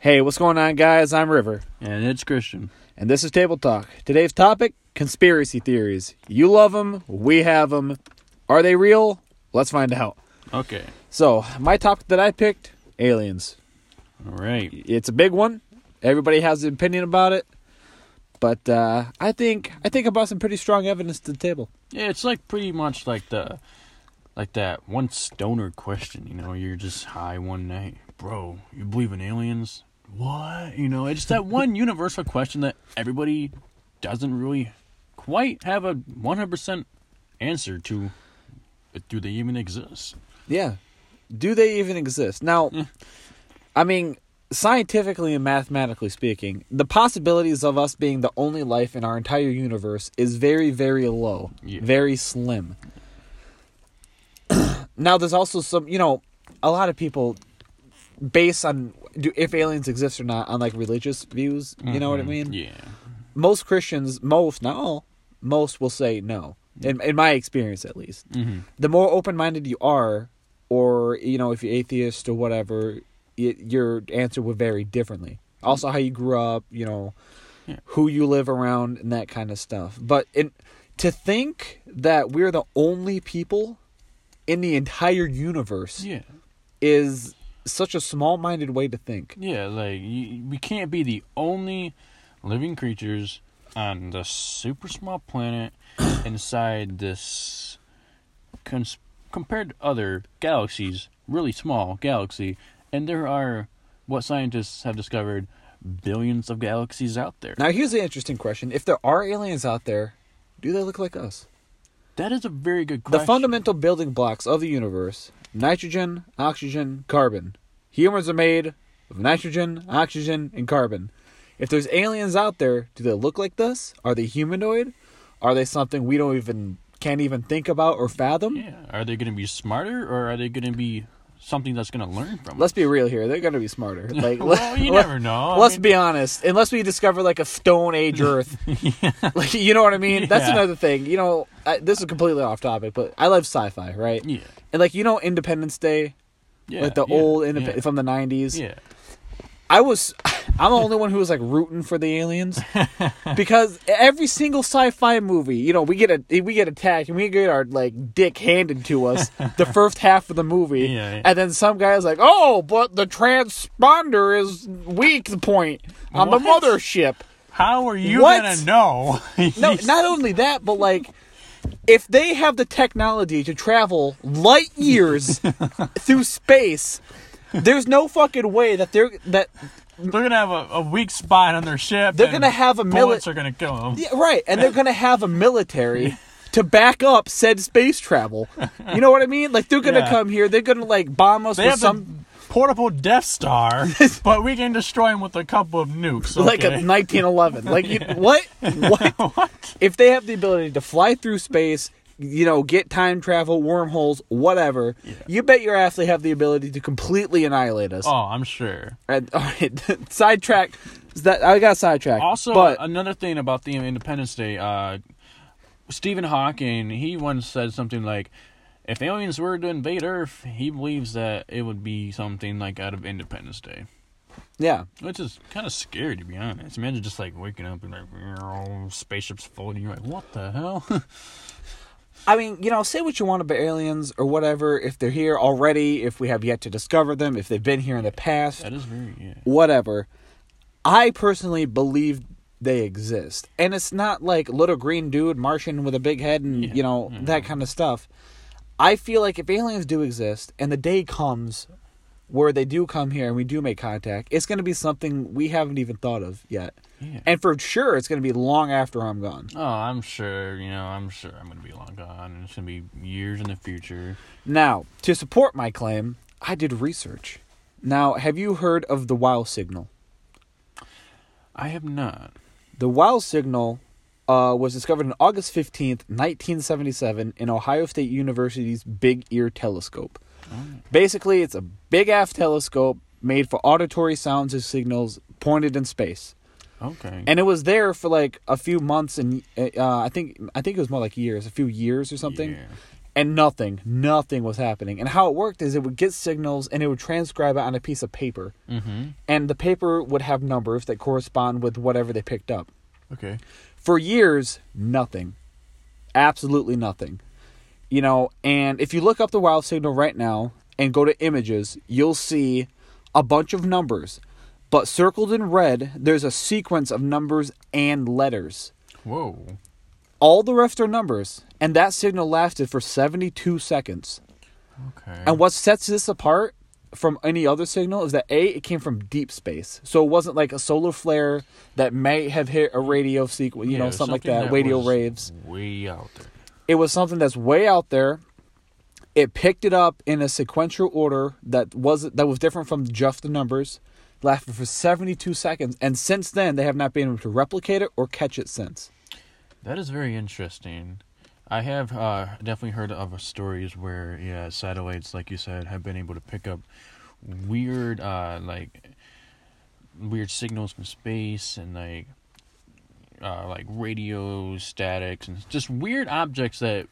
Hey, what's going on, guys? I'm River, And it's Christian. and this is Table Talk. Today's topic conspiracy theories. You love them, we have them. Are they real? Let's find out. Okay. So, my topic that I picked aliens. All right. It's a big one. Everybody has an opinion about it. But uh, I think I think I brought some pretty strong evidence to the table. Yeah, it's like pretty much like the like that one stoner question, you know, you're just high one night. Bro, you believe in aliens? What? You know, it's that one universal question that everybody doesn't really quite have a 100% answer to. Do they even exist? Yeah. Do they even exist? Now, I mean, scientifically and mathematically speaking, the possibilities of us being the only life in our entire universe is very, very low, Yeah. very slim. now, there's also some, you know, a lot of people base on do if aliens exist or not on like religious views. You know what I Mhm. mean? Yeah. Most Christians, most, not all, most will say no. In in my experience, at least hmm the more open-minded you are or you know if you're atheist or whatever it, your answer would vary differently also how you grew up you know Yeah. who you live around and that kind of stuff but in, to think that we're the only people in the entire universe Yeah. is such a small-minded way to think. Yeah, like you, we can't be the only living creatures on the super small planet inside this cons- compared to other galaxies, really small galaxy, and there are what scientists have discovered billions of galaxies out there. now here's the interesting question. If there are aliens out there do they look like us That is a very good question. The fundamental building blocks of the universe nitrogen, oxygen, carbon. Humans are made of nitrogen, oxygen, and carbon. If there's aliens out there, do they look like this? Are they humanoid? Are they something we don't even can't even think about or fathom? Yeah, are they going to be smarter or are they going to be something that's going to learn from? Let's be real here. They're gonna be smarter. Like, well, you let- never know. I Let's mean- be honest. Unless we discover like a Stone Age Earth, like you know what I mean. That's Yeah. another thing. You know, I, this is completely off topic, but I love sci-fi, right? Yeah, And like you know, Independence Day, yeah, like the yeah, old indep- yeah. from the '90s. Yeah. I was, I'm the only one who was like rooting for the aliens because every single sci-fi movie, you know, we get a we get attacked and we get our like dick handed to us the first half of the movie, Yeah, yeah. and then some guy's like, "Oh, but the transponder is weak point on the What? mothership." How are you What? gonna know? No, not only that, but like. If they have the technology to travel light years through space, there's no fucking way that they're that They're gonna have a, a weak spot on their ship. They're gonna have a mili- bullets are gonna kill them. Yeah, right. And they're gonna have a military to back up said space travel. You know what I mean? Like they're gonna Yeah. come here, they're gonna like bomb us They with have some portable Death Star, but we can destroy them with a couple of nukes. like a okay? 1911. Like you, what? What? what? If they have the ability to fly through space, you know, get time travel, wormholes, whatever, you bet your ass they have the ability to completely annihilate us. Oh, I'm sure. And, all right, sidetrack. That I got sidetracked. Also, but another thing about the Independence Day, uh, Stephen Hawking, he once said something like, "If aliens were to invade Earth, he believes that it would be something like out of Independence Day." yeah, Which is kind of scary to be honest. Imagine just like waking up and like spaceships floating. You're like, what the hell? I mean, you know, say what you want about aliens or whatever. If they're here already, if we have yet to discover them, if they've been here in the past, that is very yeah. whatever. I personally believe they exist, and it's not like little green dude Martian with a big head and Yeah. you know Mhm. that kind of stuff. I feel like if aliens do exist, and the day comes where they do come here and we do make contact, it's going to be something we haven't even thought of yet, Yeah. and for sure, it's going to be long after I'm gone. Oh, I'm sure. You know, I'm sure I'm gonna be long gone, and it's gonna be years in the future. Now, to support my claim, I did research. Now, have you heard of the WOW signal? I have not. The WOW signal uh, was discovered on August 15th, 1977, in Ohio State University's Big Ear Telescope. Basically, it's a big ass telescope made for auditory sounds and signals pointed in space. Okay. And it was there for like a few months and uh, I think I think it was more like years, a few years or something. Yeah. and nothing, nothing was happening. And how it worked is it would get signals and it would transcribe it on a piece of paper, Mm-hmm. and the paper would have numbers that correspond with whatever they picked up. Okay. For years, nothing, absolutely nothing. You know, and if you look up the WOW signal right now and go to images, you'll see a bunch of numbers, but circled in red, there's a sequence of numbers and letters. Whoa. All the rest are numbers, and that signal lasted for 72 seconds. Okay. And what sets this apart from any other signal is that A, it came from deep space. So it wasn't like a solar flare that may have hit a radio sequence, you know, Yeah, something, like that, radio was waves. Way out there. It was something that's way out there. It picked it up in a sequential order that was that was different from just the numbers. Lasted for 72 seconds, and since then they have not been able to replicate it or catch it since. That is very interesting. I have uh, definitely heard of stories where, yeah, satellites, like you said, have been able to pick up weird, uh, like, weird signals from space and like, uh, like radio statics and just weird objects that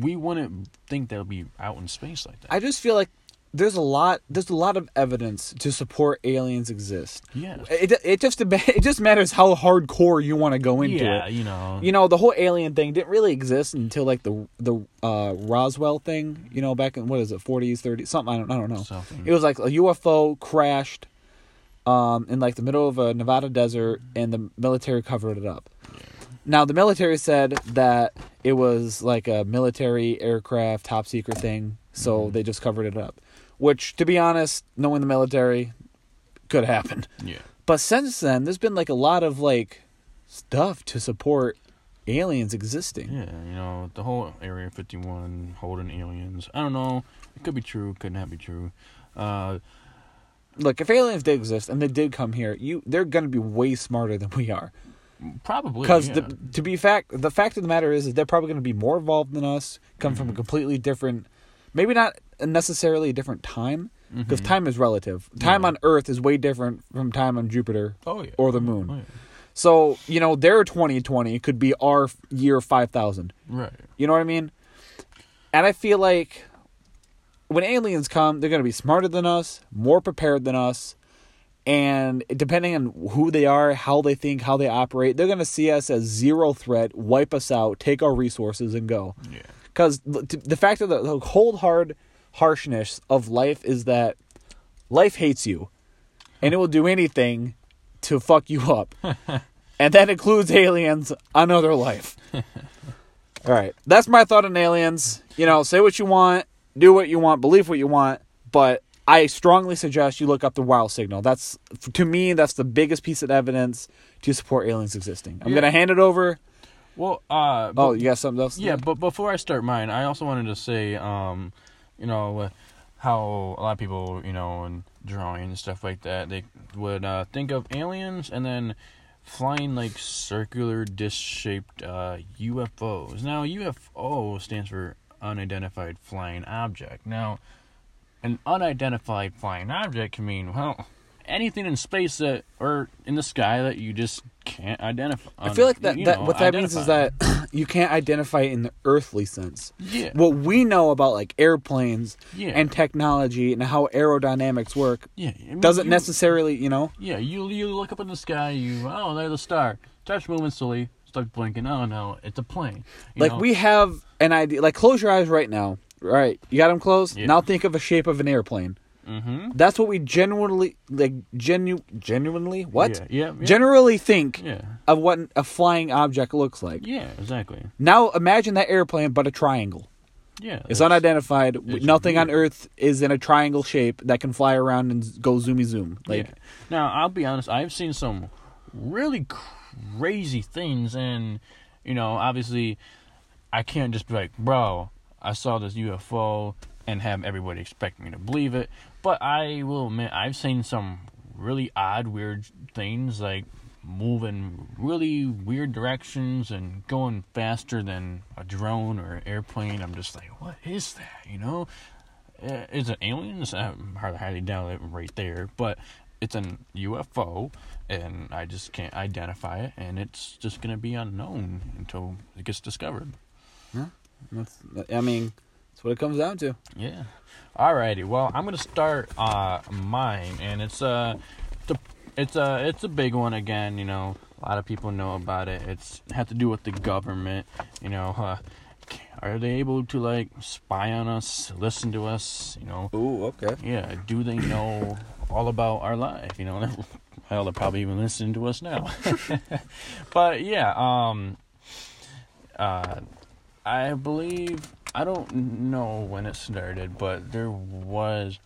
we wouldn't think they'll be out in space like that. I just feel like there's a lot there's a lot of evidence to support aliens exist. yeah, It it just it just matters how hardcore you want to go into yeah, it. you know, You know, the whole alien thing didn't really exist until like the the uh, Roswell thing. You know, back in what is it, 40s, 30s, something I don't I don't know. something. It was like a UFO crashed um, in like the middle of a Nevada desert, and the military covered it up. Yeah. Now the military said that it was like a military aircraft, top secret thing, so Mhm. they just covered it up. Which, to be honest, knowing the military, could happen. yeah, But since then, there's been like a lot of like stuff to support aliens existing. yeah, you know, the whole Area 51 holding aliens. I don't know. It could be true, could not be true. Uh, Look, if aliens did exist and they did come here, you they're gonna be way smarter than we are. probably Because yeah. to be fact, the fact of the matter is, is they're probably going to be more involved than us. Come from a Mhm. completely different, maybe not necessarily a different time, because Mhm. time is relative. Time Yeah. on Earth is way different from time on Jupiter oh yeah, or the moon. Oh, yeah. So you know, their 2020 could be our year 5000. right. You know what I mean? And I feel like when aliens come, they're going to be smarter than us, more prepared than us. And depending on who they are, how they think, how they operate, they're going to see us as zero threat, wipe us out, take our resources, and go. Yeah, Because the fact of the, the cold, hard harshness of life is that life hates you. And it will do anything to fuck you up. and that includes aliens on other life. All right. That's my thought on aliens. You know, say what you want, do what you want, believe what you want, but I strongly suggest you look up the WOW signal. That's to me that's the biggest piece of evidence to support aliens existing. I'm Yeah. going to hand it over. Well, uh, Oh, you got something else? yeah, but before I start mine, I also wanted to say, um, you know, uh, how a lot of people, you know, in drawing and stuff like that, they would uh, think of aliens and then flying like circular disc-shaped uh, UFOs. Now, UFO stands for unidentified flying object. Now, an unidentified flying object can mean well anything in space that or in the sky that you just can't identify. I feel like that, you that what that means is that you can't identify it in the earthly sense. yeah, What we know about like airplanes yeah, and technology and how aerodynamics work yeah, I mean, doesn't you- necessarily, you know. Yeah, you you look up in the sky, you oh there's a star, starts moving slowly, starts blinking. Oh no, it's a plane. You like know? we have an idea. Like close your eyes right now. Right, you got them closed. Yeah. Now think of a shape of an airplane. Mm-hmm. That's what we genuinely like. Genu genuinely what? Yeah, yeah, yeah. Generally think yeah, of what a flying object looks like. yeah, exactly. Now imagine that airplane, but a triangle. Yeah, It's unidentified. it's Nothing on. Earth is in a triangle shape that can fly around and go zoomy zoom. Like, yeah. Now I'll be honest, I've seen some really crazy things, and you know, obviously, I can't just be like, bro, I saw this UFO, and have everybody expect me to believe it. But I will admit, I've seen some really odd, weird things, like moving really weird directions and going faster than a drone or an airplane. I'm just like, what is that? You know, uh, is it aliens? Hardly highly doubt it right there, but it's an UFO, and I just can't identify it, and it's just gonna be unknown until it gets discovered. Yeah, that's, I mean, that's what it comes down to. Yeah. Alrighty. Well, I'm gonna start uh mine, and it's uh, the it's a it's a big one again. You know, a lot of people know about it. It's had to do with the government. You know, uh, are they able to like spy on us, listen to us? You know, Ooh, okay. yeah. Do they know all about our life? You know, hell, they're probably even listening to us now. but yeah, um, uh, I believe I don't know when it started, but there was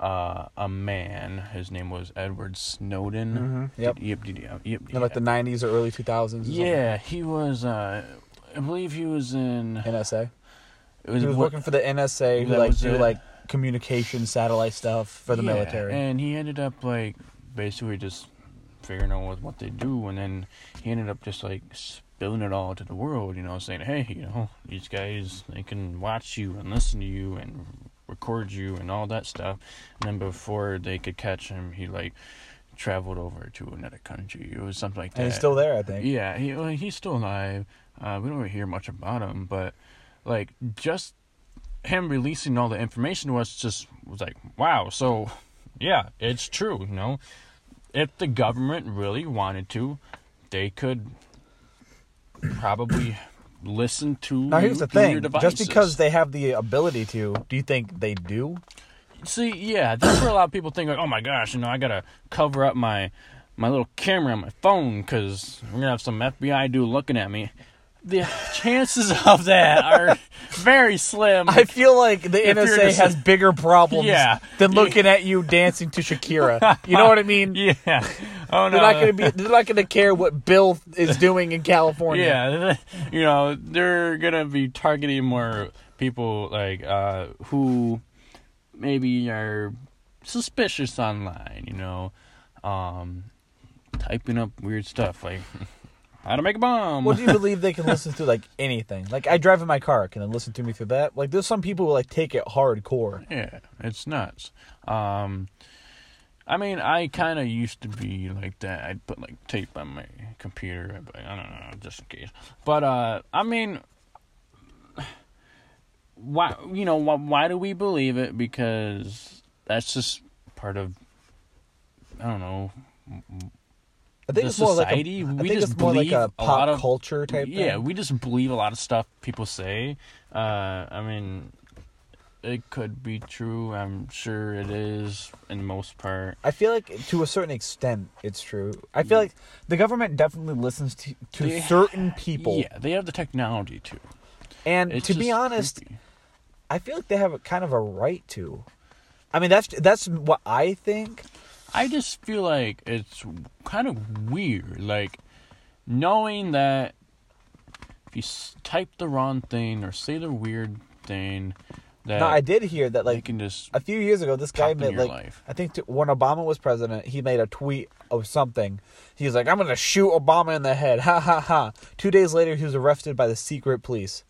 uh, a man. His name was Edward Snowden. Mhm, yep. Yep. Yep. Yep. yep In like the '90s or early 2000s. yeah, he was. Uh, I believe he was in. NSA. It was, He was working for the NSA, who like do it. like communication satellite stuff for the Yeah, military. And he ended up like basically just figuring out what, what they do, and then he ended up just like spilling it all to the world. You know, saying, "Hey, you know, these guys they can watch you and listen to you and record you and all that stuff." And then before they could catch him, he like traveled over to another country. It was something like that. and he's still there, I think. Yeah, he well, he's still alive. Uh, we don't really hear much about him, but like just him releasing all the information was just was like, wow. So yeah, it's true. You know, if the government really wanted to, they could probably listen to. Now here's the thing: just because they have the ability to, do you think they do? See, yeah, that's where a lot of people think like, oh my gosh, you know, I gotta cover up my my little camera on my phone because we're gonna have some FBI dude looking at me. The chances of that are very slim. I feel like the If NSA just- has bigger problems Yeah. than looking at you dancing to Shakira. You know what I mean? yeah. Oh no. They're not gonna be. They're not gonna care what Bill is doing in California. Yeah, you know, they're gonna be targeting more people like uh who maybe are suspicious online, you know, um typing up weird stuff like how to make a bomb. Well, do you believe they can listen to like anything? Like I drive in my car, can they listen to me through that? Like there's some people who like take it hardcore. Yeah, it's nuts. Um, I mean, I kind of used to be like that. I'd put like tape on my computer, but I don't know, just in case. But uh, I mean, why? You know, why, why do we believe it? Because that's just part of. I don't know. I think The it's more society, like a, we just it's more like believe a a pop lot of- culture type. Thing. Yeah, thing. we just believe a lot of stuff people say. Uh, I mean, it could be true. I'm sure it is in the most part. I feel like to a certain extent it's true. I feel like the government definitely listens to to They- certain people, Yeah, they have the technology to. and It's to be honest, creepy. I feel like they have a kind of a right to. I mean, that's that's what I think. I just feel like it's kind of weird, like knowing that if you type the wrong thing or say the weird thing, that No, I did hear that like can just a few years ago, this guy made like life. I think t- when Obama was president, he made a tweet of something. He was like, "I'm gonna shoot Obama in the head." Ha ha ha. Two days later, he was arrested by the secret police.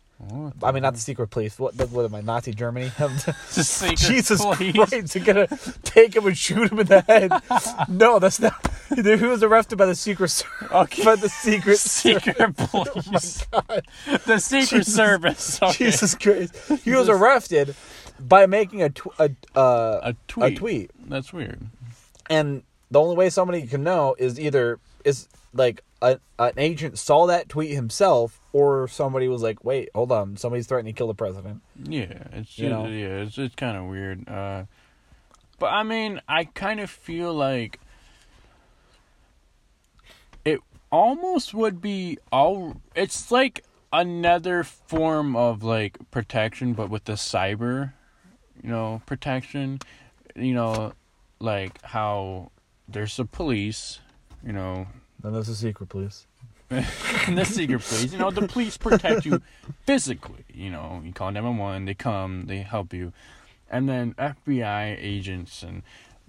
I mean, not the secret police. What? What, what am I? Nazi Germany? the secret Jesus police. Christ! You're gonna take him and shoot him in the head? no, that's not. He was arrested by the secret. Ser- Okay. by the secret. Secret Oh police. God. the Secret Jesus- Service. Okay. Jesus Christ! He was arrested by making a tw- a, uh, A tweet. a tweet. That's weird. and the only way somebody can know is either is like a, an agent saw that tweet himself or somebody was like wait hold on somebody's threatening to kill the president Yeah, it's You know? yeah, it's it's kind of weird. Uh, but I mean, I kind of feel like it almost would be all. It's like another form of like protection, but with the cyber, you know, protection. You know, like how there's a police. You know, then there's a secret please. and the secret please. You know, the police protect you physically. You know, you call 911, they come, they help you. And then FBI agents, and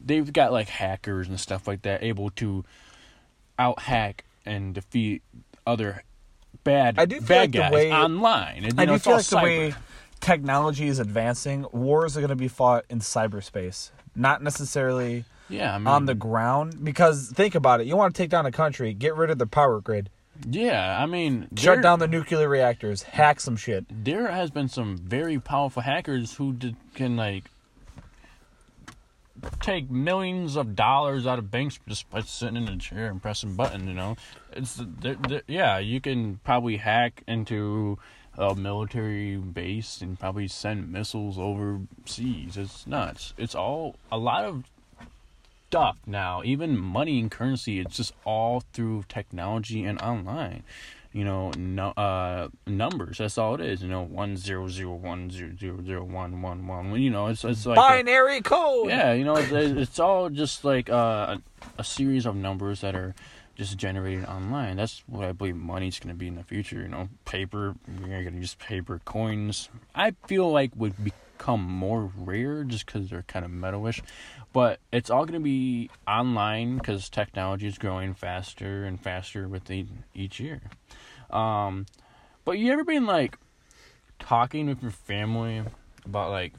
they've got like hackers and stuff like that able to out hack and defeat other bad, I do feel bad like the guys way- online. And, you i know, do feel like the way technology is advancing wars are going to be fought in cyberspace not necessarily Yeah, I mean, on the ground because think about it you want to take down a country get rid of the power grid Yeah, I mean, Shut there- down the nuclear reactors. Hack some shit. there has been some very powerful hackers who did, can like take millions of dollars out of banks just by sitting in a chair and pressing button. You know, it's they're, they're- yeah, you can probably hack into a military base and probably send missiles overseas. It's nuts. It's all a lot of stuff now. Even money and currency, it's just all through technology and online you know, no, uh, numbers. That's all it is. You know, one zero zero one zero zero zero one one one. You know, it's it's like a- Binary code. yeah, you know, it's, it's all just like uh, a, a series of numbers that are just generated online. That's what I believe money's going to be in the future. You know, paper. We're going to use paper coins. I feel like would become more rare just because they're kind of metalish, but it's all going to be online because technology is growing faster and faster with each year. Um, but you ever been like talking with your family about like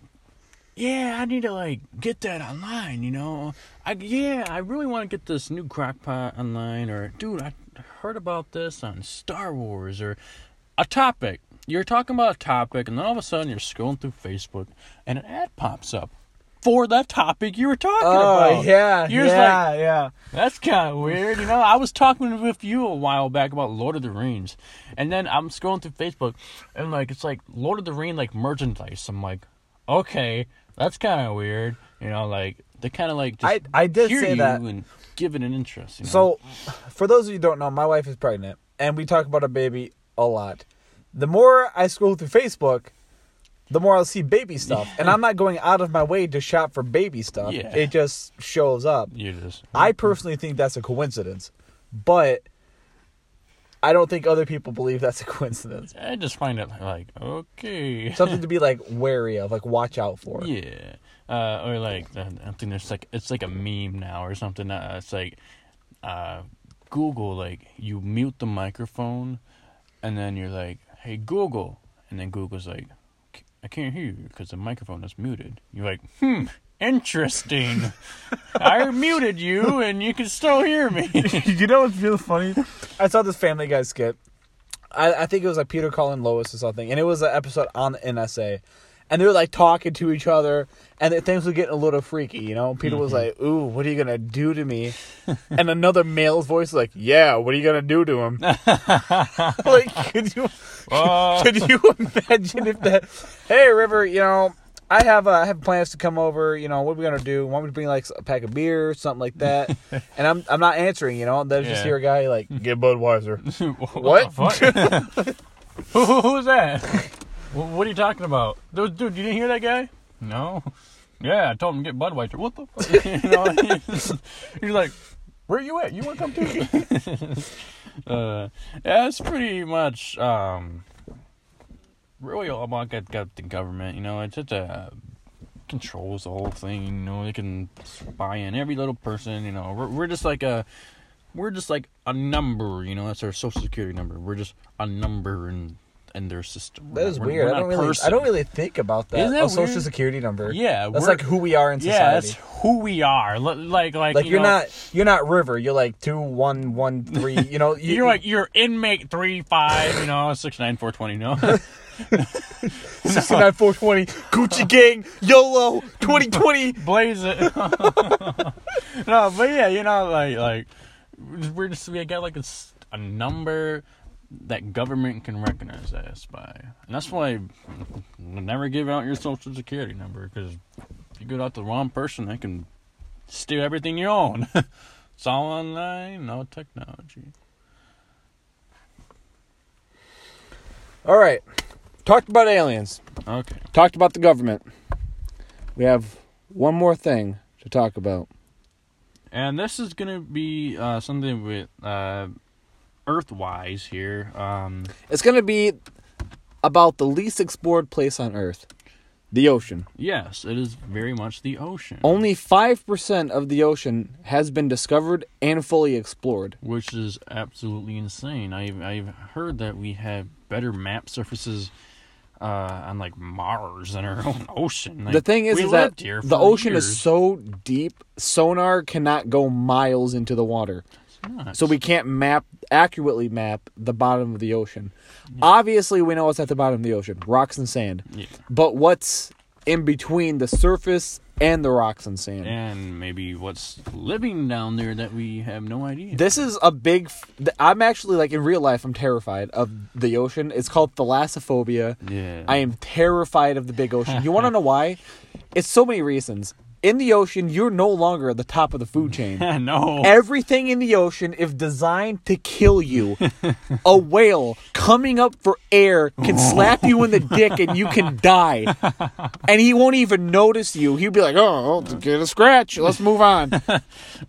yeah, I need to like get that online, you know. I yeah, I really want to get this new crockpot online or dude, I heard about this on Star Wars or a topic. You're talking about a topic and then all of a sudden you're scrolling through Facebook and an ad pops up for that topic you were talking Oh about. yeah, You're yeah, like, yeah. that's kind of weird, you know. I was talking with you a while back about Lord of the Rings, and then I'm scrolling through Facebook, and like it's like Lord of the Ring like merchandise. I'm like, okay, that's kind of weird, you know. Like they kind of like just I I did hear say you that. and give it an interest. You know? So, for those of you who don't know, my wife is pregnant, and we talk about a baby a lot. The more I scroll through Facebook, the more I'll see baby stuff, and I'm not going out of my way to shop for baby stuff. Yeah. It just shows up. you just I personally think that's a coincidence, but I don't think other people believe that's a coincidence. I just find it like okay, Something to be like wary of, like watch out for. Yeah. Uh, or like I think there's like it's like a meme now or something. Uh, it's like uh, Google like you mute the microphone, and then you're like, "Hey Google," and then Google's like, "C- "I can't hear you because the microphone is muted." You're like, "Hmm, interesting. I muted you, and you can still hear me." you know what's really funny? I saw this Family Guy skit. I, I think it was like Peter calling Lois or something, and it was an episode on the NSA, and they were like talking to each other, and things were getting a little freaky. You know, Peter was like, "Ooh, what are you gonna do to me?" and another male's voice was like, "Yeah, what are you gonna do to him?" like, could you Uh, could you imagine if that? Hey, River, you know. I have uh, I have plans to come over. You know what are we gonna do? Want me to bring like a pack of beer, something like that? and I'm I'm not answering. You know, and then I just hear a guy like get Budweiser. what? the fuck? who, who, who's that? Wh- What are you talking about? Dude, you didn't hear that guy? No. Yeah, I told him to get Budweiser. What the fuck? you know, he's, he's like, where you at? You want to come too? uh, it's pretty much um, really all about got, got the government. You know, it's just uh, controls the whole thing. You know, they can spy in every little person. You know, we're we're just like a we're just like a number, you know. That's our social security number. We're just a number in in their system. That is we're- weird. we're I don't really person. I don't really think about that. Isn't that a social security number. Yeah, that's like who we are in society. Yeah, that's who we are. Li- Like like like you you're know, not you're not River. You're like two one one three. You know you, You're like you're inmate three five. You know six nine four twenty. No. sixty nine four twenty Gucci Gang YOLO twenty twenty. blaze it. no, but yeah, you know, like like we're just we got like a, a number that government can recognize us by, and that's why never give out your social security number because if you give it out to the wrong person, they can steal everything you own. it's all online, no technology. All right, talked about aliens. Okay. Talked about the government. We have one more thing to talk about. And this is gonna be uh, something with uh, Earthwise here. Um, It's going to be about the least explored place on Earth, the ocean. yes, it is very much the ocean. Only 5% of the ocean has been discovered and fully explored. which is absolutely insane. I've I've heard that we have better map surfaces uh, on like Mars than our own ocean. Like, the thing is, is that the ocean years. is so deep, sonar cannot go miles into the water. Not. so we can't map accurately map the bottom of the ocean. Obviously, we know what's at the bottom of the ocean: rocks and sand. yeah. But what's in between the surface and the rocks and sand? and maybe what's living down there that we have no idea. This is a big. I'm actually like in real life. I'm terrified of the ocean. It's called thalassophobia. yeah. I am terrified of the big ocean. You want to know why? It's so many reasons. In the ocean, you're no longer at the top of the food chain. no. Everything in the ocean is designed to kill you. A whale coming up for air can slap you in the dick and you can die. And he won't even notice you. He'll be like, oh, get a scratch. Let's move on.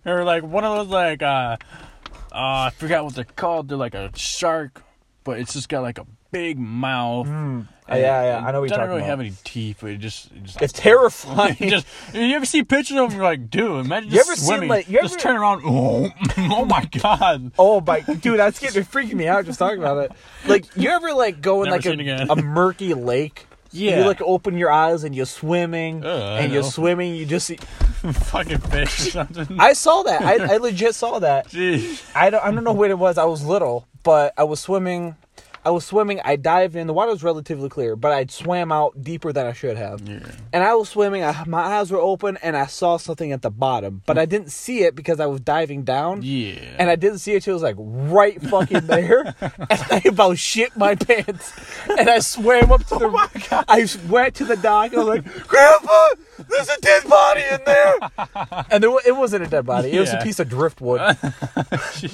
or like one of those like uh, uh I forgot what they're called. They're like a shark, but it's just got like a big mouth. Mm. Oh, yeah, yeah, I know what you're Doesn't really about. have any teeth, but it just, it just It's terrifying. You just you ever see pictures of them? You're like, dude, imagine You just ever seen, like- you just ever- turn around. Oh, oh my god! Oh my dude, that's getting freaking me out just talking about it. Like you ever like go in Never like a, a murky lake? Yeah. You like open your eyes and you're swimming Ugh, I and you're swimming, you just see Fucking fish or something. I saw that. I, I legit saw that. Jeez. I don't I don't know what it was. I was little, but I was swimming I was swimming, I dived in, the water was relatively clear, but I swam out deeper than I should have. Yeah. And I was swimming, I, my eyes were open and I saw something at the bottom, but I didn't see it because I was diving down. Yeah. and I didn't see it till it was like right fucking there, and I about shit my pants, and I swam up to Oh the. I went to the dock. I was like, "Grandpa, there's a dead body in there," and there, it wasn't a dead body. It was a piece of driftwood,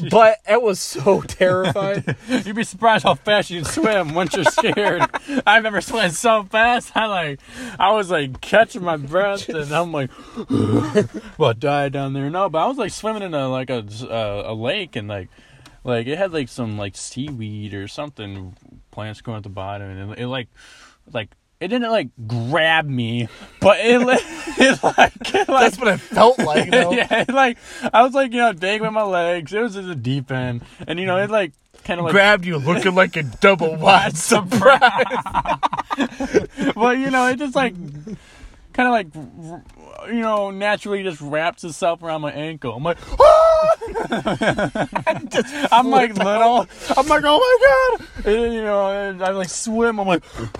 but it was so terrifying. You'd be surprised how fast you can swim once you're scared. I've never swam so fast. I like, I was like catching my breath, and I'm like, well, die down there. No, but I was like swimming in a like a uh, a lake, and like, like it had like some like seaweed or something, plants growing at the bottom, and it, it like, like. It didn't like grab me, but it, it like, it, like That's what it felt like. Though. yeah, like I was like you know dangling my legs. It was in the deep end, and you know it like kind of like Grabbed you looking like a double wide surprise. well, you know, it just like kind of like you know naturally just wraps itself around my ankle. I'm like, I'm like little. I'm like, oh my god! And then, you know, and I like swim. I'm like,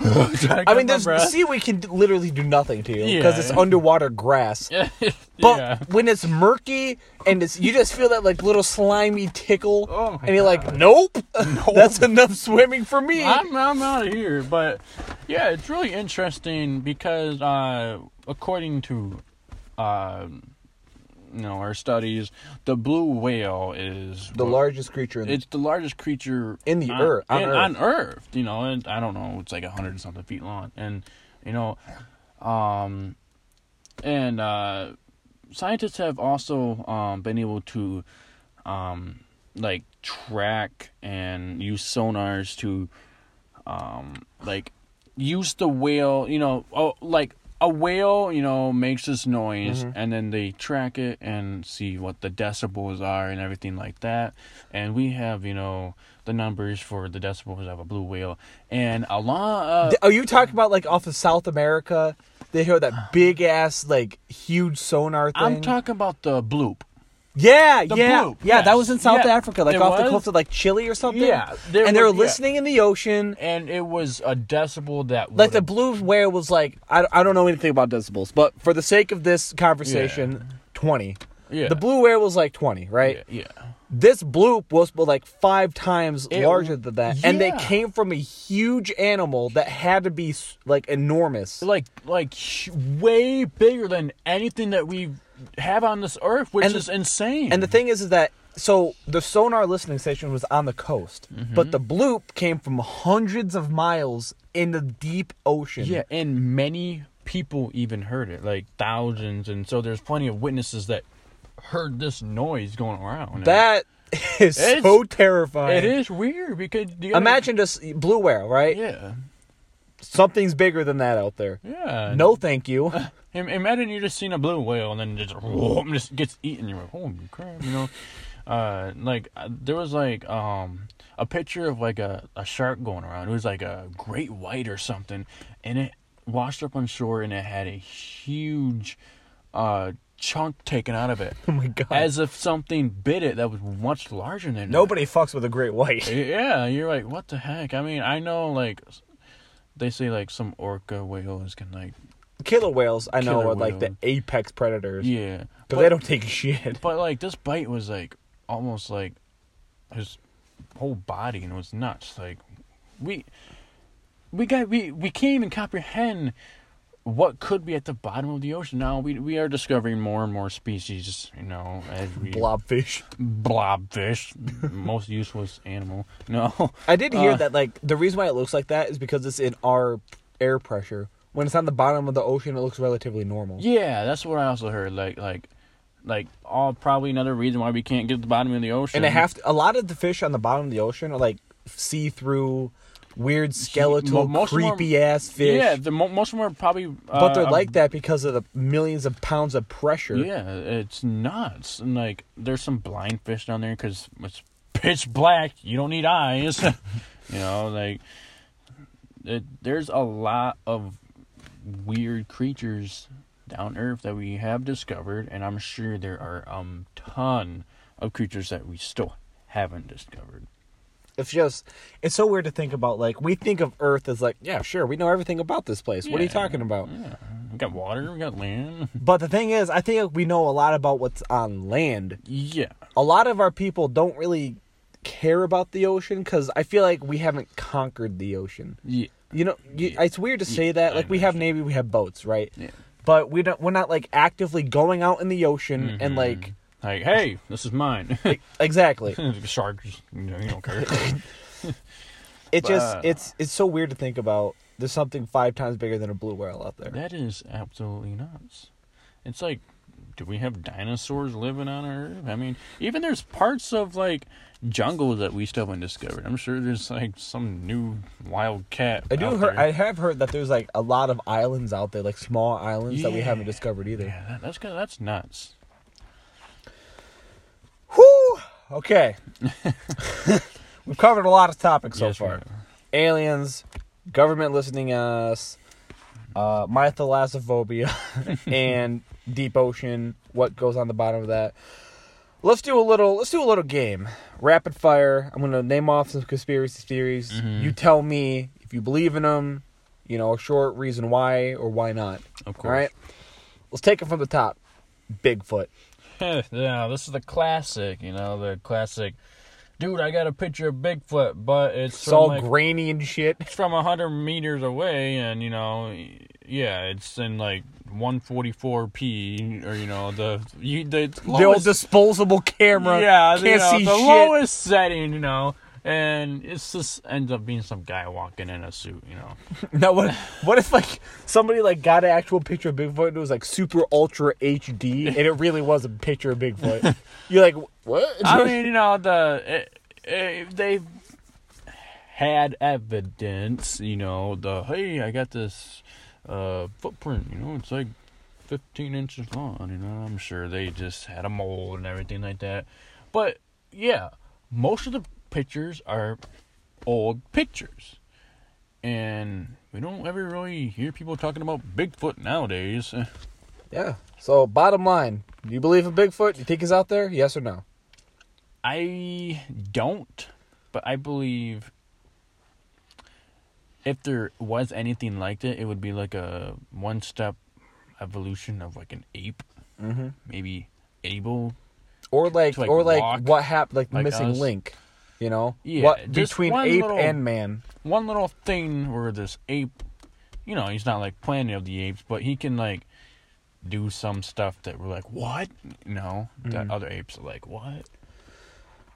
I mean, there's seaweed can literally do nothing to you because Yeah. it's underwater grass. yeah, But yeah. when it's murky and it's you just feel that like little slimy tickle, Oh and you're like, nope, that's enough swimming for me. I'm, I'm out of here. But yeah, it's really interesting because uh, according to uh, you know our studies, the blue whale is the largest creature in the It's the largest creature In the on, earth- on in- Earth. on Earth. You know, and I don't know, it's like a hundred and something feet long, and you know, um, and uh, scientists have also um been able to um like track and use sonars to um like use the whale. You know, oh like. A whale, you know, makes this noise, mm-hmm. and then they track it and see what the decibels are and everything like that. And we have, you know, the numbers for the decibels of a blue whale. And a lot. Are you talking about like off of South America? They hear that big ass like huge sonar thing. I'm talking about the bloop. Yeah, The yeah, bloop, yeah. That was in South Yeah, Africa, like it off the coast of like Chile or something. Yeah, there and they were was- yeah. listening in the ocean. And it was a decibel that. Like the blue whale was like I, I don't know anything about decibels, but for the sake of this conversation, twenty. Yeah. The blue whale was like twenty, right? Yeah. yeah. This bloop was like five times It- larger than that, and they came from a huge animal that had to be like enormous. Like, like sh- way bigger than anything that we have on this earth, which And is insane. And the thing is, is that so the sonar listening station was on the coast, Mm-hmm. but the bloop came from hundreds of miles in the deep ocean. Yeah, and many people even heard it, like thousands, and so there's plenty of witnesses that heard this noise going around. That is It's- so terrifying. it is weird because Imagine just blue whale, right? yeah, Something's bigger than that out there. yeah. No, thank you. Im- Imagine you just seen a blue whale and then just whoom, just gets eaten. You're like, holy crap, you know. Uh, like uh, there was like um a picture of like a, a shark going around. It was like a great white or something, and it washed up on shore and it had a huge uh chunk taken out of it, Oh my god. as if something bit it that was much larger than it. Nobody fucks with a great white. Yeah, you're like, what the heck? I mean, I know like they say like some orca whales can like Killer whales, I know, Killer are like the apex predators. yeah, Because but, they don't take shit. But like this bite was like almost like his whole body and it was nuts. Like we we got we we can't even comprehend what could be at the bottom of the ocean. Now we we are discovering more and more species. You know, as we Blobfish. blobfish, most useless animal. No, I did hear Uh, that like the reason why it looks like that is because it's in our air pressure. When it's on the bottom of the ocean, it looks relatively normal. yeah, that's what I also heard. Like like like all probably another reason why we can't get to the bottom of the ocean. And they have to, a lot of the fish on the bottom of the ocean are like see through, weird skeletal, most them are- creepy ass fish. Yeah, the most of them are probably. Uh, but they're like that because of the millions of pounds of pressure. Yeah, it's nuts. And like, there's some blind fish down there because it's pitch black. You don't need eyes. you know, like, it, there's a lot of weird creatures down Earth that we have discovered, and I'm sure there are um ton of creatures that we still haven't discovered. It's just it's so weird to think about. Like we think of Earth as like, yeah, sure, we know everything about this place. What are you talking about? Yeah, we got water, we got land. But the thing is, I think we know a lot about what's on land. yeah, A lot of our people don't really care about the ocean because I feel like we haven't conquered the ocean. yeah, You know, you, it's weird to say that. Like we have navy, we have boats, right? yeah. But we don't. We're not like actively going out in the ocean and Mhm. like Like, hey, this is mine. exactly. Sharks, you, know, you don't care. It just But- it's it's so weird to think about. There's something five times bigger than a blue whale out there. That is absolutely nuts. It's like, do we have dinosaurs living on Earth? I mean, even there's parts of like jungle that we still haven't discovered. I'm sure there's like some new wild cat. I do heard. there. I have heard that there's like a lot of islands out there, like small islands that we haven't discovered either. Yeah, that, that's that's nuts. Whew. Okay. We've covered a lot of topics so Yes, far. Aliens, government listening to us, uh, my thalassophobia, and deep ocean. What goes on the bottom of that? Let's do a little. Let's do a little game. Rapid fire. I'm gonna name off some conspiracy theories. Mhm. You tell me if you believe in them. You know, a short reason why or why not. Of course. right. Let's take it from the top. Bigfoot. yeah, this is the classic. You know, the classic. Dude, I got a picture of Bigfoot, but it's It's all like, grainy and shit. it's from a hundred meters away, and you know, yeah, it's in like 144p, or you know, the you the the old disposable camera. yeah, can't you know, see the shit. lowest setting, you know, and it's just ends up being some guy walking in a suit, you know. Now what? What if like somebody like got an actual picture of Bigfoot and it was like super ultra HD and it really was a picture of Bigfoot? You're like, what? I mean, you know, the it, it, they've had evidence, you know, the hey, I got this uh, footprint, you know, it's like 15 inches long, you know. I'm sure they just had a mold and everything like that. But yeah, most of the pictures are old pictures. And we don't ever really hear people talking about Bigfoot nowadays. yeah. So bottom line, do you believe in Bigfoot? Do You think he's out there? Yes or no? I don't, but I believe if there was anything like it, it would be like a one step evolution of like an ape, Mm-hmm. maybe able. Or like, like, or like walk what happened? Like the like missing us. link. You know, Yeah, what between ape little- and man? One little thing where this ape, you know, he's not like Planet of the Apes, but he can like do some stuff that we're like, what? You No, that Mhm. other apes are like, what?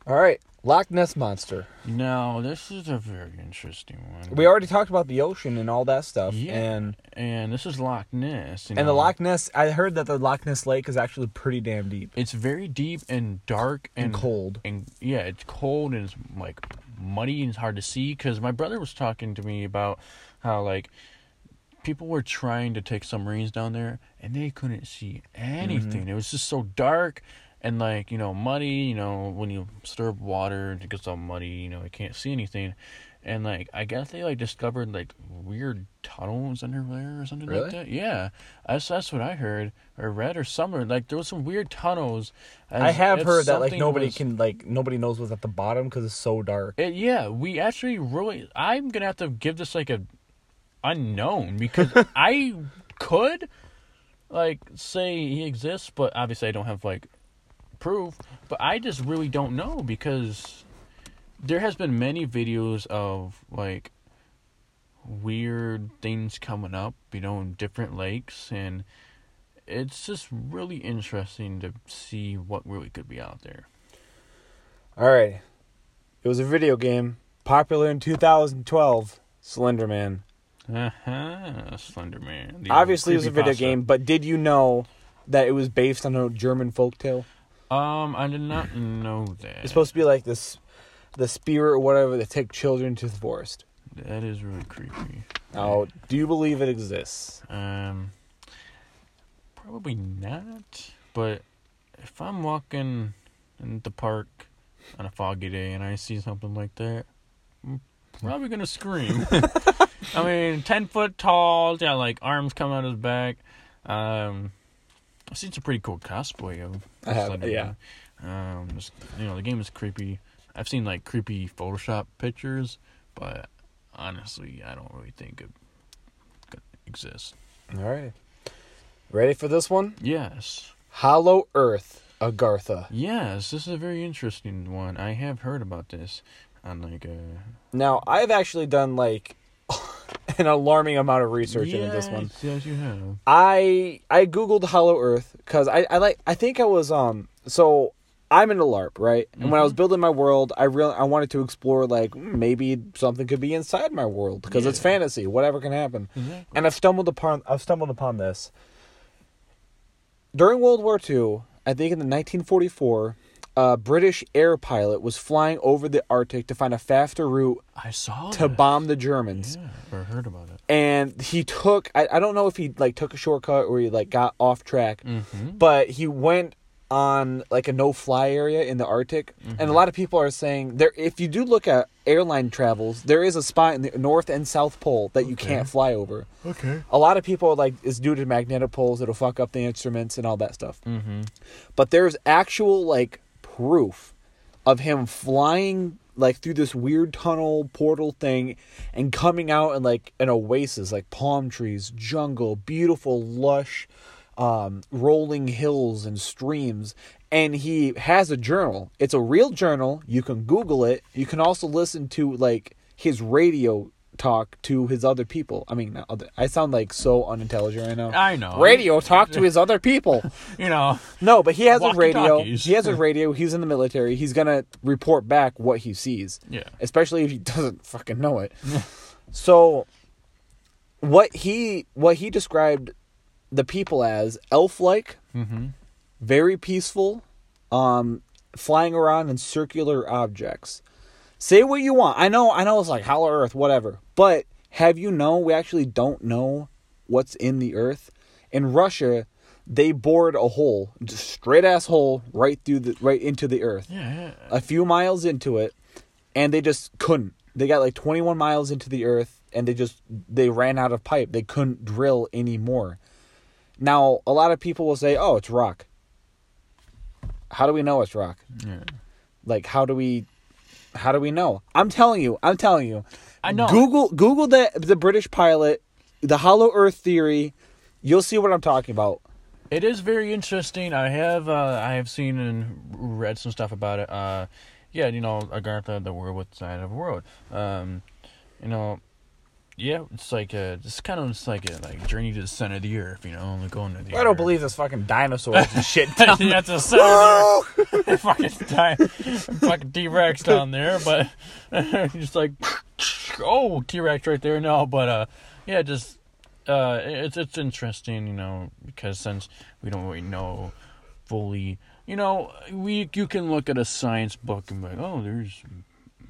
All right, Loch Ness monster. No, this is a very interesting one. We already talked about the ocean and all that stuff, Yeah. and and this is Loch Ness. and the know. Loch Ness. I heard that the Loch Ness lake is actually pretty damn deep It's very deep and dark and, and cold. And yeah, it's cold and it's like muddy and it's hard to see. Because my brother was talking to me about how like people were trying to take submarines down there and they couldn't see anything. Mm-hmm. It was just so dark and like you know muddy you know when you stir up water it gets all muddy you know you can't see anything and like i guess they like discovered like weird tunnels under there or something Really? like that yeah that's that's what i heard or read or somewhere like there was some weird tunnels I have heard that like nobody was- can like nobody knows what's at the bottom because it's so dark. it, yeah we actually really i'm gonna have to give this like a unknown because i could like say he exists but obviously i don't have like proof but i just really don't know because there has been many videos of like weird things coming up you know in different lakes and it's just really interesting to see what really could be out there All right, it was a video game popular in 2012. Slender Man. uh-huh slender man Obviously, it was a video game, but did you know that it was based on a German folktale? Um, I did not know that. It's supposed to be like this, the spirit or whatever that take children to the forest. That is really creepy. Now, do you believe it exists? Um, probably not. But if I'm walking in the park on a foggy day and I see something like that, I'm probably gonna scream. I mean, ten foot tall, got like arms coming out of his back. Um, I've seen some pretty cool cosplay of. I have, yeah. Um, just, you know, the game is creepy. I've seen like creepy Photoshop pictures, but honestly, I don't really think it could exist. All right, ready for this one? Yes. Hollow Earth, Agartha. Yes, this is a very interesting one. I have heard about this on like uh Now, I've actually done like an alarming amount of research into this one. Yes, Yes, you have. I I googled Hollow Earth because I I like I think I was um so I'm into LARP right, and when I was building my world, I really I wanted to explore like mm, maybe something could be inside my world because it's fantasy, whatever can happen. Exactly. And I've stumbled upon I've stumbled upon this during World War II. I think in the 1944, a British air pilot was flying over the Arctic to find a faster route I saw to bomb the Germans Yeah, or heard about it. and he took I, I don't know if he like took a shortcut or he like got off track Mm-hmm. but he went on like a no fly area in the arctic and a lot of people are saying there if you do look at airline travels there is a spot in the north and south pole that you can't fly over Okay. a lot of people are like it's due to magnetic poles it'll fuck up the instruments and all that stuff Mm-hmm. but there's actual like proof of him flying like through this weird tunnel portal thing and coming out in like an oasis like palm trees jungle beautiful lush um, rolling hills and streams. And he has a journal. It's a real journal. You can google it. You can also listen to like his radio talk to his other people i mean other, i sound like so unintelligent right now I know. radio talk to his other people You know. no, but he has a radio. He has a radio. He's in the military. He's gonna report back what he sees, Yeah. especially if he doesn't fucking know it. so, what he what he described the people as elf-like, Mm-hmm. very peaceful, um, flying around in circular objects. Say what you want. I know. I know. It's like Hollow Earth, whatever. But have you know we actually don't know what's in the Earth? In Russia, they bored a hole, just straight ass hole, right through the right into the Earth. Yeah. A few miles into it, and they just couldn't. They got like 21 miles into the Earth, and they just they ran out of pipe. They couldn't drill anymore. Now, a lot of people will say, "Oh, it's rock." How do we know it's rock? yeah. Like, how do we, how do we know? I'm telling you, I'm telling you. I know. Google Google the the British pilot, the Hollow Earth theory. You'll see what I'm talking about. It is very interesting. I have uh, I have seen and read some stuff about it. Uh, yeah, you know, Agartha, the world of the world. Um, you know, yeah, it's like a, it's kind of just like a like journey to the center of the earth. You know, like going to the. I don't earth. believe this fucking dinosaurs and shit. yeah, it's a center of the earth. fucking time, fucking T Rex down there, but just like, oh, T Rex right there. No, but uh, yeah, just uh, it's it's interesting, you know, because since we don't really know fully, you know, we you can look at a science book and be like, oh, there's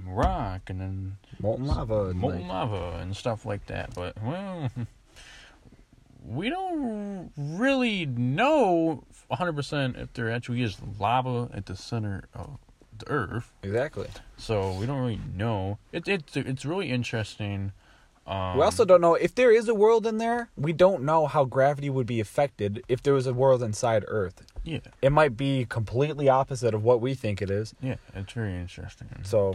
rock, and then Molten lava. and, molten like- lava and stuff like that. But well, we don't really know 100% if there actually is lava at the center of the Earth. Exactly. So we don't really know. It, it, it's really interesting. Um, We also don't know if there is a world in there. We don't know how gravity would be affected if there was a world inside Earth. Yeah, It might be completely opposite of what we think it is. yeah, it's very interesting. So,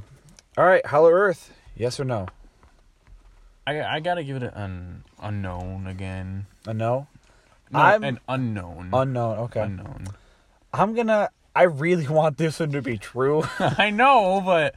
all right, Hollow Earth, yes or no? I, I gotta give it an unknown again. A no. No, I'm- an unknown. Unknown. Okay. unknown. I'm gonna. I really want this one to be true. I know, but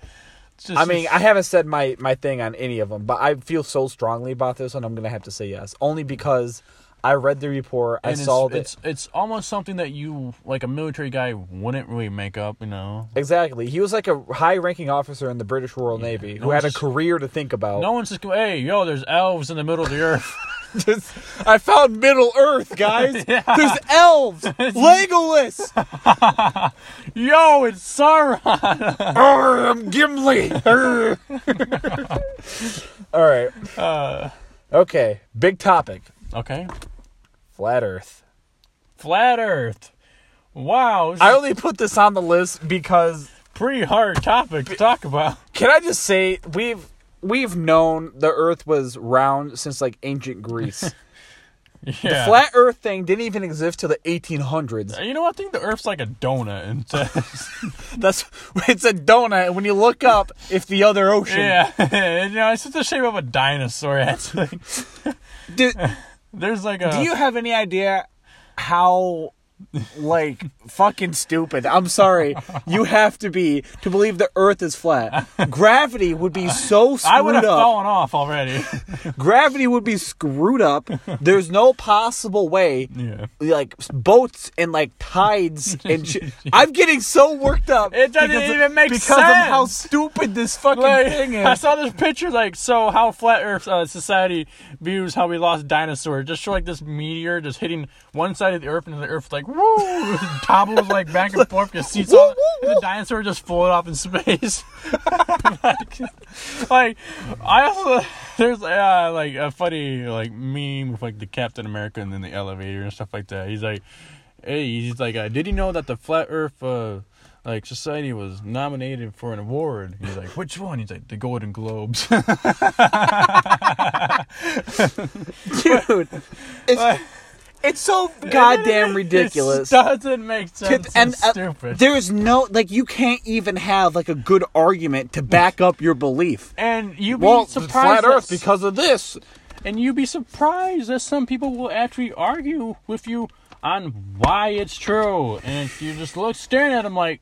it's just, I mean, I haven't said my my thing on any of them, but I feel so strongly about this one. I'm gonna have to say yes, only because I read the report. I and saw it's, that it's it's almost something that you like a military guy wouldn't really make up, you know. exactly. He was like a high-ranking officer in the British Royal Yeah. Navy No who had a just- career to think about. No one's just go, hey, yo, there's elves in the middle of the earth. Just- I found Middle Earth, guys. Yeah. There's elves, Legolas. yo, it's Sauron. Arr, I'm Gimli. All right. uh, Okay. Big topic. okay, Flat Earth. flat Earth. Wow, I only put this on the list because pretty hard topic to talk about. can I just say we've we've known the Earth was round since like ancient Greece. Yeah. The flat Earth thing didn't even exist till the 1800s. You know, I think the Earth's like a donut, and That's it's a donut, and when you look up, it's the other ocean. yeah, you know, it's just the shape of a dinosaur. Actually, Do, there's like a. do you have any idea how like fucking stupid? I'm sorry, you have to be to believe the Earth is flat. Gravity would be so screwed up. I would have up. fallen off already. Gravity would be screwed up. There's no possible way yeah. like boats and like tides and shit. I'm getting so worked up. It doesn't because of- even make sense. because of how stupid this fucking Like, thing is. I saw this picture, like, so how flat Earth uh, society views how we lost dinosaurs. Just show like this meteor just hitting one side of the Earth, and the Earth like woo, topbles like back and forth. Your seats Woo, all, woo, the dinosaur just float off in space. like, like, I also there's uh, like a funny like meme with like the Captain America and then the elevator and stuff like that. He's like, hey, he's like, uh, did you know that the flat Earth uh, like society was nominated for an award? He's like, which one? He's like, the Golden Globes. Dude, it's, it's so goddamn ridiculous. It doesn't make sense. and it's uh, stupid. there's no like you can't even have like a good argument to back up your belief. and you be Well, it's surprised flat Earth because of this. and you'd be surprised that some people will actually argue with you on why it's true. And if you just look staring at them like,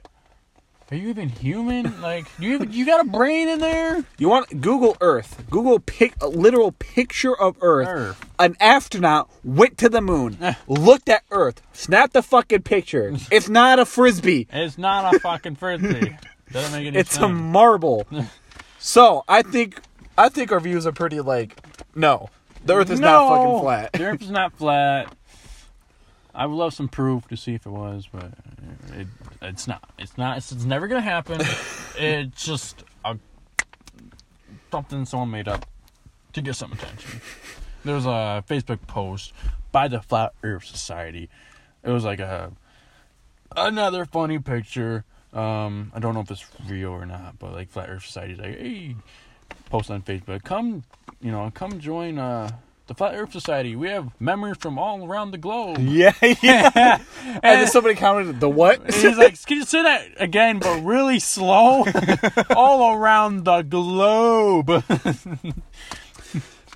are you even human? Like, you you got a brain in there? You want Google Earth? Google pic a literal picture of Earth. Earth. An astronaut went to the moon, eh. looked at Earth, snapped the fucking picture. It's not a frisbee. It's not a fucking frisbee. Doesn't make any sense. It's a sense. marble. so I think I think our views are pretty like no. The Earth is not fucking flat. The Earth is not flat. I would love some proof to see if it was, but it, it's not. It's not. It's, it's never gonna happen. it's just a, something someone made up to get some attention. There was a Facebook post by the Flat Earth Society. It was like a another funny picture. Um, I don't know if it's real or not, but like Flat Earth Society's like, hey, post on Facebook, come, you know, come join uh the Flat Earth Society. We have members from all around the globe. Yeah, yeah. and then somebody commented the what? He's like, can you say that again, but really slow? all around the globe.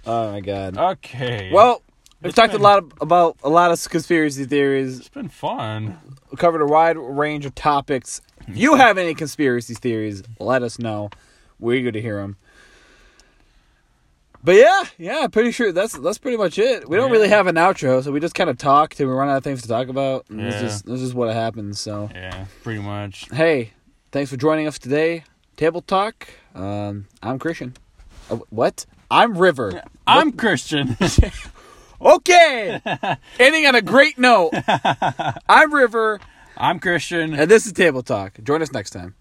oh my god. okay. Well, we've talked a lot about a lot of conspiracy theories. it's been fun. We covered a wide range of topics. If you have any conspiracy theories, let us know. We're eager to hear them. But yeah, yeah, pretty sure that's that's pretty much it. We don't really have an outro, so we just kind of talk till we run out of things to talk about. And This is this is what happens. So Yeah, pretty much. hey, thanks for joining us today. Table talk. Um, I'm Christian. Uh, what? I'm River. I'm Christian. Okay. Ending on a great note. I'm River, I'm Christian. and this is Table Talk. Join us next time.